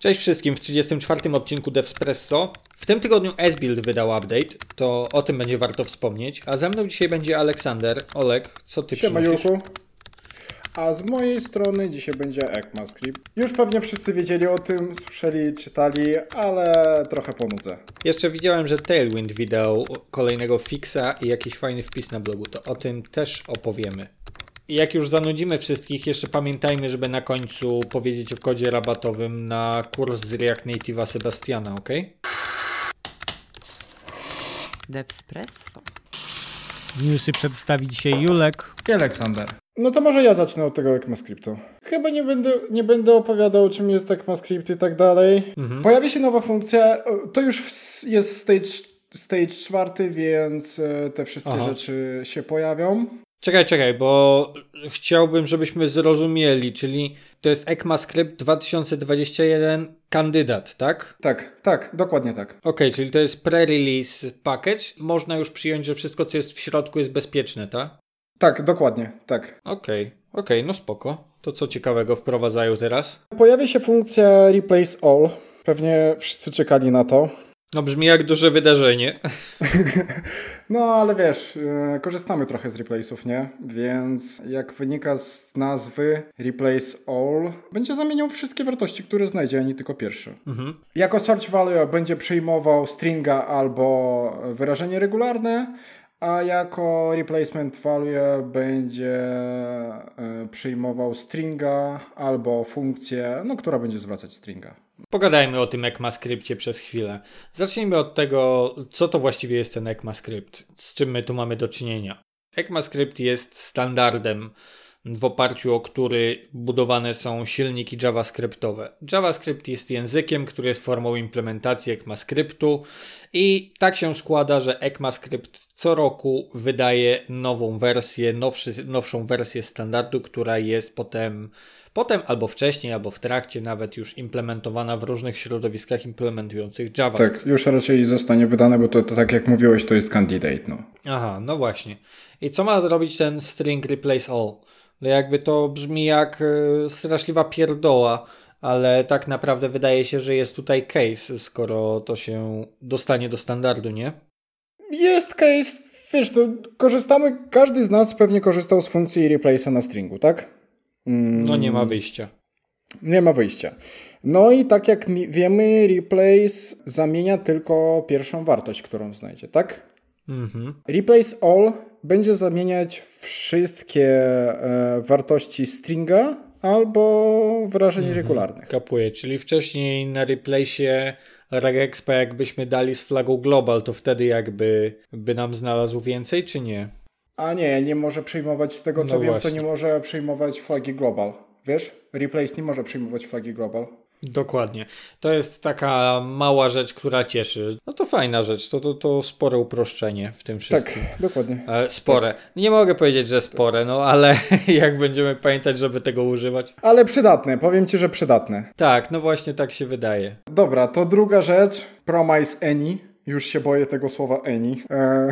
Cześć wszystkim w 34 odcinku Devspresso. W tym tygodniu S-Build wydał update, to o tym będzie warto wspomnieć. A ze mną dzisiaj będzie Aleksander. Olek, co ty Siema przynosisz? Julku. A z mojej strony dzisiaj będzie ECMAScript. Już pewnie wszyscy wiedzieli o tym, słyszeli, czytali, ale trochę ponudzę. Jeszcze widziałem, że Tailwind wydał kolejnego fixa i jakiś fajny wpis na blogu, to o tym też opowiemy. Jak już zanudzimy wszystkich, jeszcze pamiętajmy, żeby na końcu powiedzieć o kodzie rabatowym na kurs z React Native'a Sebastiana, ok? Devspresso. Newsy przedstawi dzisiaj Julek. I Aleksander. No to może ja zacznę od tego ECMAScriptu. Chyba nie będę, nie będę opowiadał, czym jest ECMAScript i tak dalej. Pojawi się nowa funkcja, to już jest stage, stage czwarty, więc e, te wszystkie Aha. rzeczy się pojawią. Czekaj, czekaj, bo chciałbym, żebyśmy zrozumieli, czyli to jest ECMAScript 2021 kandydat, tak? Tak, tak, dokładnie tak. Okej, czyli to jest pre-release package. Można już przyjąć, że wszystko, co jest w środku, jest bezpieczne, tak? Tak, dokładnie, tak. Okej, okej, no spoko. To co ciekawego wprowadzają teraz? Pojawi się funkcja Replace All. Pewnie wszyscy czekali na to. No brzmi jak duże wydarzenie. No, ale wiesz, e, korzystamy trochę z replace'ów, nie? Więc jak wynika z nazwy Replace All, będzie zamieniał wszystkie wartości, które znajdzie, a nie tylko pierwsze. Jako search value będzie przyjmował stringa albo wyrażenie regularne, a jako replacement value będzie e, przyjmował stringa albo funkcję, no, która będzie zwracać stringa. Pogadajmy o tym ECMAScriptie przez chwilę. Zacznijmy od tego, co to właściwie jest ten ECMAScript, z czym my tu mamy do czynienia. ECMAScript jest standardem, w oparciu o który budowane są silniki JavaScriptowe. JavaScript jest językiem, który jest formą implementacji ECMAScriptu i tak się składa, że ECMAScript co roku wydaje nową wersję, nowszy, nowszą wersję standardu, która jest potem, potem albo wcześniej, albo w trakcie nawet już implementowana w różnych środowiskach implementujących JavaScript. Tak, już raczej zostanie wydane, bo to, to tak jak mówiłeś, to jest candidate, no. Aha, no właśnie. I co ma robić ten string replace all? No jakby to brzmi jak y, straszliwa pierdoła, ale tak naprawdę wydaje się, że jest tutaj case, skoro to się dostanie do standardu, nie? Jest case, wiesz, to korzystamy, każdy z nas pewnie korzystał z funkcji replace'a na stringu, tak? Mm, No nie ma wyjścia. Nie ma wyjścia. No i tak jak wiemy, replace zamienia tylko pierwszą wartość, którą znajdzie, tak? Mhm. Replace all będzie zamieniać wszystkie e, wartości stringa albo wyrażeń regularnych. Kapuję, czyli wcześniej na replace'ie regexpa jakbyśmy dali z flagą global, to wtedy jakby by nam znalazł więcej, czy nie? A nie, nie może przyjmować, z tego co No wiem, właśnie. to nie może przyjmować flagi global. Wiesz? Replace nie może przyjmować flagi global. Dokładnie. To jest taka mała rzecz, która cieszy. No to fajna rzecz, to, to, to spore uproszczenie w tym Tak, wszystkim. dokładnie. E, spore. Nie mogę powiedzieć, że spore, no ale jak będziemy pamiętać, żeby tego używać? Ale przydatne, powiem ci, że przydatne. Tak, no właśnie tak się wydaje. Dobra, to druga rzecz. Promise any. Już się boję tego słowa any. E,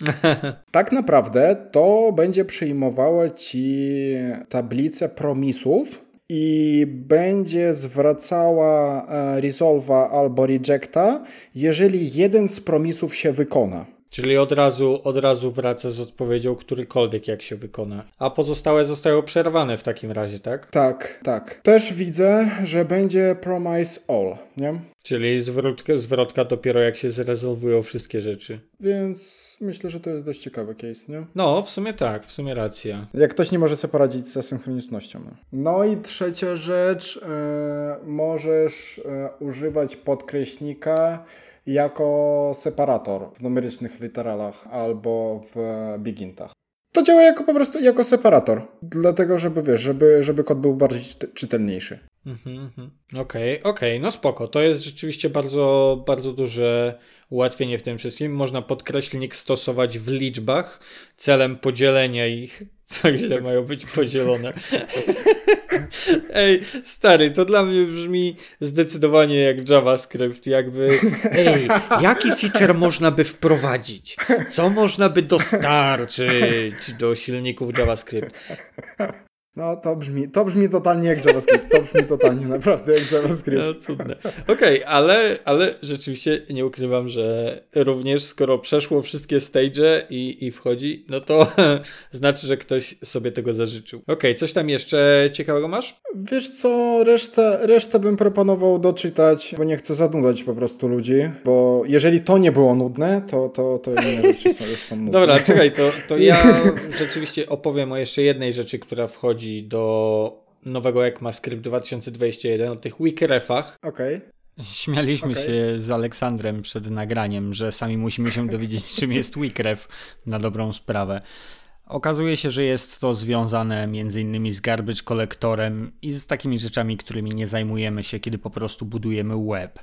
tak naprawdę to będzie przyjmowało ci tablicę promisów i będzie zwracała e, resolve'a albo rejecta, jeżeli jeden z promisów się wykona. Czyli od razu, od razu wraca z odpowiedzią którykolwiek jak się wykona. A pozostałe zostają przerwane w takim razie, tak? Tak, tak. Też widzę, że będzie promise all, nie? Czyli zwrotka, zwrotka dopiero jak się zrezolwują wszystkie rzeczy. Więc myślę, że to jest dość ciekawy case, nie? No, w sumie tak, w sumie racja. Jak ktoś nie może sobie poradzić z asynchronicznością. No, i trzecia rzecz, e, możesz e, używać podkreśnika jako separator w numerycznych literalach albo w bigintach. To działa jako po prostu jako separator, dlatego żeby wiesz, żeby, żeby kod był bardziej czyt- czytelniejszy. Mhm, mhm. Okej, okej, no spoko. To jest rzeczywiście bardzo, bardzo duże ułatwienie w tym wszystkim. Można podkreślnik stosować w liczbach celem podzielenia ich, co źle mają być podzielone. Ej, stary, to dla mnie brzmi zdecydowanie jak JavaScript, jakby ej, jaki feature można by wprowadzić? Co można by dostarczyć do silników JavaScript? No to brzmi, to brzmi totalnie jak JavaScript. To brzmi totalnie naprawdę jak JavaScript. No cudne. Okej, okay, ale, ale rzeczywiście nie ukrywam, że również skoro przeszło wszystkie stage i, i wchodzi, no to znaczy, że ktoś sobie tego zażyczył. Okej, okay, coś tam jeszcze ciekawego masz? Wiesz co, resztę, resztę bym proponował doczytać, bo nie chcę zanudzać po prostu ludzi, bo jeżeli to nie było nudne, to, to, to inne rzeczy są, już są nudne. Dobra, czekaj, to, to ja rzeczywiście opowiem o jeszcze jednej rzeczy, która wchodzi do nowego ECMAScript 2021, o tych weakrefach. Okej. Okay. Śmialiśmy okay. się z Aleksandrem przed nagraniem, że sami musimy się dowiedzieć, czym jest weakref na dobrą sprawę. Okazuje się, że jest to związane m.in. z garbage kolektorem i z takimi rzeczami, którymi nie zajmujemy się, kiedy po prostu budujemy web.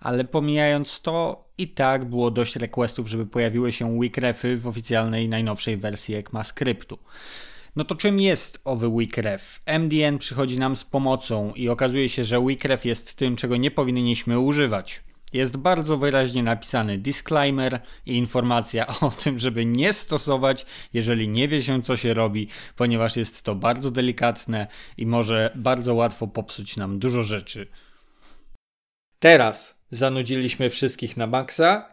Ale pomijając to, i tak było dość requestów, żeby pojawiły się weakrefy w oficjalnej najnowszej wersji ECMAScriptu. No to czym jest owy weakref? MDN przychodzi nam z pomocą i okazuje się, że weakref jest tym, czego nie powinniśmy używać. Jest bardzo wyraźnie napisany disclaimer i informacja o tym, żeby nie stosować, jeżeli nie wie się, co się robi, ponieważ jest to bardzo delikatne i może bardzo łatwo popsuć nam dużo rzeczy. Teraz zanudziliśmy wszystkich na maksa.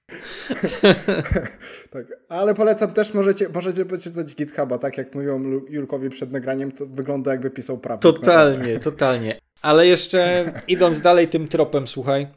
tak, ale polecam też, możecie, możecie poczytać GitHuba, tak jak mówią Julkowi przed nagraniem, to wygląda jakby pisał prawdę. Totalnie, totalnie. Ale jeszcze idąc dalej tym tropem, słuchaj,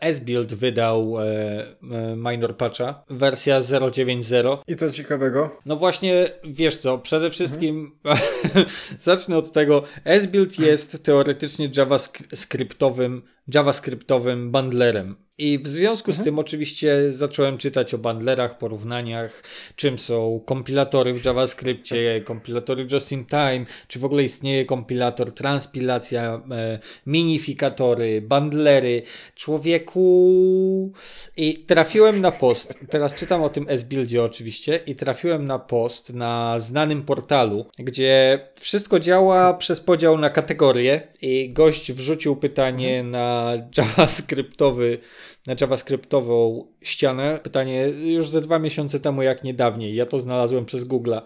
S-Build wydał e, e, minor patcha, wersja 0.9.0. I co ciekawego? No właśnie, wiesz co, przede wszystkim mhm. zacznę od tego, S-Build jest teoretycznie javascriptowym, javascriptowym bundlerem. I w związku mhm. z tym oczywiście zacząłem czytać o bundlerach, porównaniach, czym są kompilatory w JavaScriptie, tak. kompilatory just in time, czy w ogóle istnieje kompilator, transpilacja, e, minifikatory, bundlery. Człowieku... I trafiłem na post, teraz czytam o tym S-Buildzie oczywiście, i trafiłem na post na znanym portalu, gdzie wszystko działa przez podział na kategorie i gość wrzucił pytanie mhm. na JavaScriptowy JavaScriptową ścianę. Pytanie już ze dwa miesiące temu, jak nie dawniej. Ja to znalazłem przez Google'a.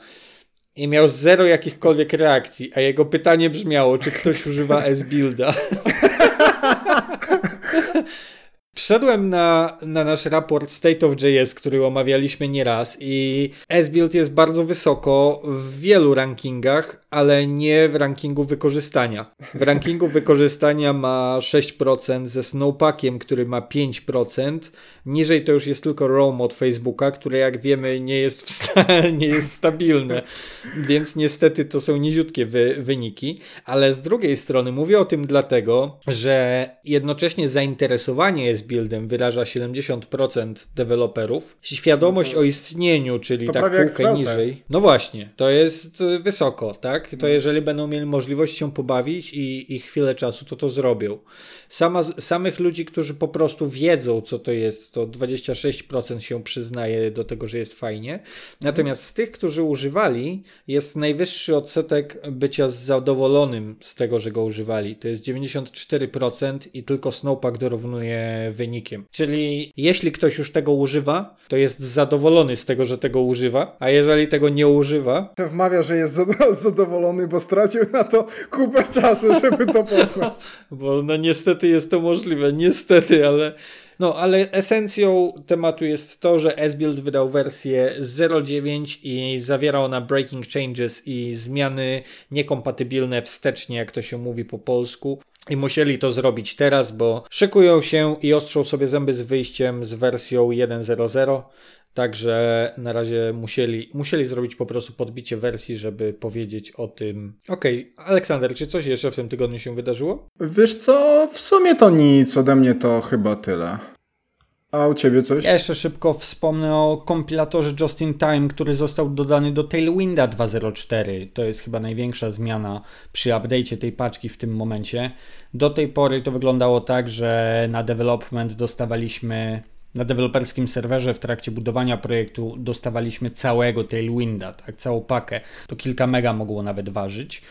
I miał zero jakichkolwiek reakcji, a jego pytanie brzmiało, czy ktoś używa S-Builda. Wszedłem na, na nasz raport State of JS, który omawialiśmy nieraz i S-Build jest bardzo wysoko w wielu rankingach, ale nie w rankingu wykorzystania. W rankingu wykorzystania ma 6% ze Snowpackiem, który ma 5%. Niżej to już jest tylko Roam od Facebooka, które jak wiemy nie jest, nie jest stabilne, więc niestety to są niziutkie wy- wyniki. Ale z drugiej strony mówię o tym dlatego, że jednocześnie zainteresowanie jest buildem wyraża 70% deweloperów. Świadomość no o istnieniu, czyli tak półkę niżej. No właśnie, to jest y, wysoko, tak? To mhm. jeżeli będą mieli możliwość się pobawić i, i chwilę czasu, to to zrobią. Sama, samych ludzi, którzy po prostu wiedzą, co to jest, to 26% się przyznaje do tego, że jest fajnie. Natomiast z tych, którzy używali, jest najwyższy odsetek bycia zadowolonym z tego, że go używali. To jest 94% i tylko Snowpack dorównuje wynikiem. Czyli jeśli ktoś już tego używa, to jest zadowolony z tego, że tego używa, a jeżeli tego nie używa... To wmawia, że jest zadowolony, bo stracił na to kupę czasu, żeby to poznać. bo no niestety jest to możliwe, niestety, ale... No, ale esencją tematu jest to, że S-Build wydał wersję 0.9 i zawiera ona breaking changes i zmiany niekompatybilne wstecznie, jak to się mówi po polsku. I musieli to zrobić teraz, bo szykują się i ostrzą sobie zęby z wyjściem z wersją 1.0.0. Także na razie musieli, musieli zrobić po prostu podbicie wersji, żeby powiedzieć o tym. Okej, okay. Aleksander, czy coś jeszcze w tym tygodniu się wydarzyło? Wiesz co, w sumie to nic, ode mnie to chyba tyle. A u ciebie coś? Ja jeszcze szybko wspomnę o kompilatorze Just in Time, który został dodany do Tailwinda 2.0.4. To jest chyba największa zmiana przy update'cie tej paczki w tym momencie. Do tej pory to wyglądało tak, że na development dostawaliśmy na deweloperskim serwerze w trakcie budowania projektu dostawaliśmy całego Tailwinda, tak, całą pakę. To kilka mega mogło nawet ważyć.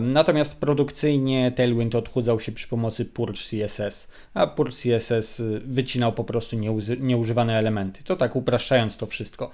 Natomiast produkcyjnie Tailwind odchudzał się przy pomocy Purge CSS, a Purge CSS y, wycinał po prostu nieużywane elementy. To tak upraszczając to wszystko.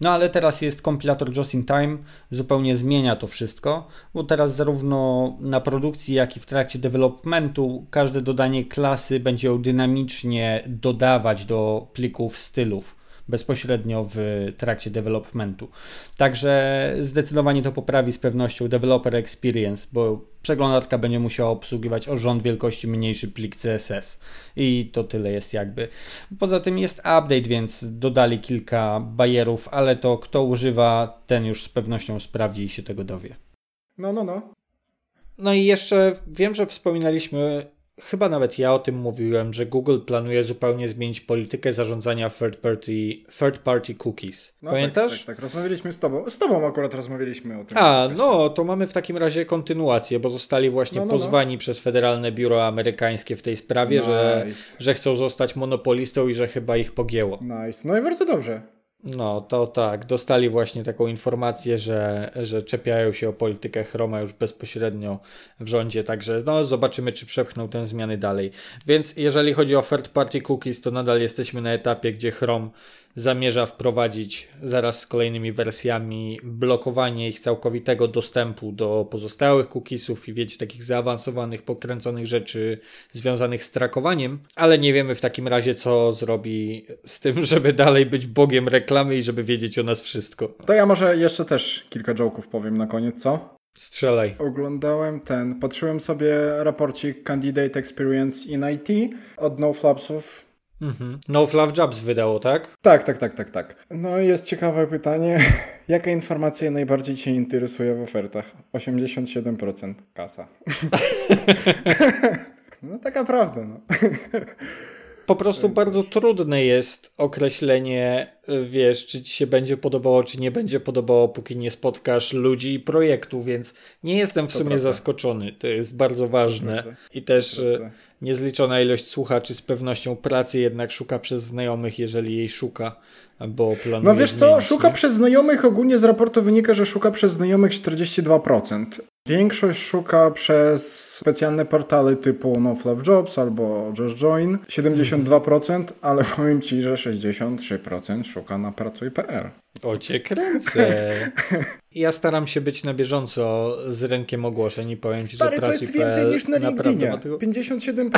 No ale teraz jest kompilator Just in Time, zupełnie zmienia to wszystko, bo teraz zarówno na produkcji, jak i w trakcie developmentu każde dodanie klasy będzie ją dynamicznie dodawać do plików stylów bezpośrednio w trakcie developmentu. Także zdecydowanie to poprawi z pewnością developer experience, bo przeglądarka będzie musiała obsługiwać o rząd wielkości mniejszy plik CSS i to tyle jest jakby. Poza tym jest update, więc dodali kilka bajerów, ale to kto używa, ten już z pewnością sprawdzi i się tego dowie. No, no, no. No i jeszcze wiem, że wspominaliśmy chyba nawet ja o tym mówiłem, że Google planuje zupełnie zmienić politykę zarządzania third party, third party cookies. No tak, Pamiętasz? Tak, tak, tak, rozmawialiśmy z tobą. Z tobą akurat rozmawialiśmy o tym. A, no to mamy w takim razie kontynuację, bo zostali właśnie no, no, no. pozwani no. przez Federalne Biuro Amerykańskie w tej sprawie, nice. że, że chcą zostać monopolistą i że chyba ich pogięło. Nice. No i bardzo dobrze. No, to tak. Dostali właśnie taką informację, że, że czepiają się o politykę Chroma już bezpośrednio w rządzie, także no, zobaczymy, czy przepchną te zmiany dalej. Więc jeżeli chodzi o third party cookies, to nadal jesteśmy na etapie, gdzie Chrome zamierza wprowadzić zaraz z kolejnymi wersjami blokowanie ich całkowitego dostępu do pozostałych cookiesów i wiecie, takich zaawansowanych, pokręconych rzeczy związanych z trakowaniem, ale nie wiemy w takim razie, co zrobi z tym, żeby dalej być bogiem reklamy i żeby wiedzieć o nas wszystko. To ja może jeszcze też kilka joke'ów powiem na koniec, co? Strzelaj. Oglądałem ten, patrzyłem sobie raporcik Candidate Experience in IT od NoFlapsów Mhm. No Fluff Jobs wydało, tak? Tak, tak, tak, tak, tak. No jest ciekawe pytanie. Jaka informacja najbardziej Cię interesuje w ofertach? 87% kasa. no taka prawda, no. Po prostu bardzo trudne jest określenie, wiesz, czy ci się będzie podobało, czy nie będzie podobało, póki nie spotkasz ludzi i projektu, więc nie jestem w to sumie prawda. zaskoczony. To jest bardzo ważne. I też niezliczona ilość słuchaczy z pewnością pracy jednak szuka przez znajomych, jeżeli jej szuka, bo planuje No wiesz co, szuka nie? przez znajomych, ogólnie z raportu wynika, że szuka przez znajomych 42%. Większość szuka przez specjalne portale typu No Fluff Jobs albo Just Join 72%, ale powiem Ci, że 63% szuka na pracuj.pl. O cię kręcę. Ja staram się być na bieżąco z rynkiem ogłoszeń i powiem Ci, Stary, że pracuj.pl to jest więcej niż na LinkedInie. 57%,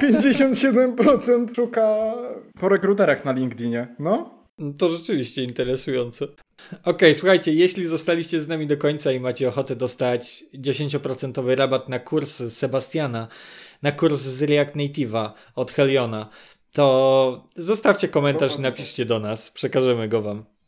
57% szuka po rekruterach na LinkedInie. No? To rzeczywiście interesujące. Ok, słuchajcie, jeśli zostaliście z nami do końca i macie ochotę dostać 10% rabat na kurs Sebastiana, na kurs z React Native'a od Heliona, to zostawcie komentarz i napiszcie do nas, przekażemy go wam.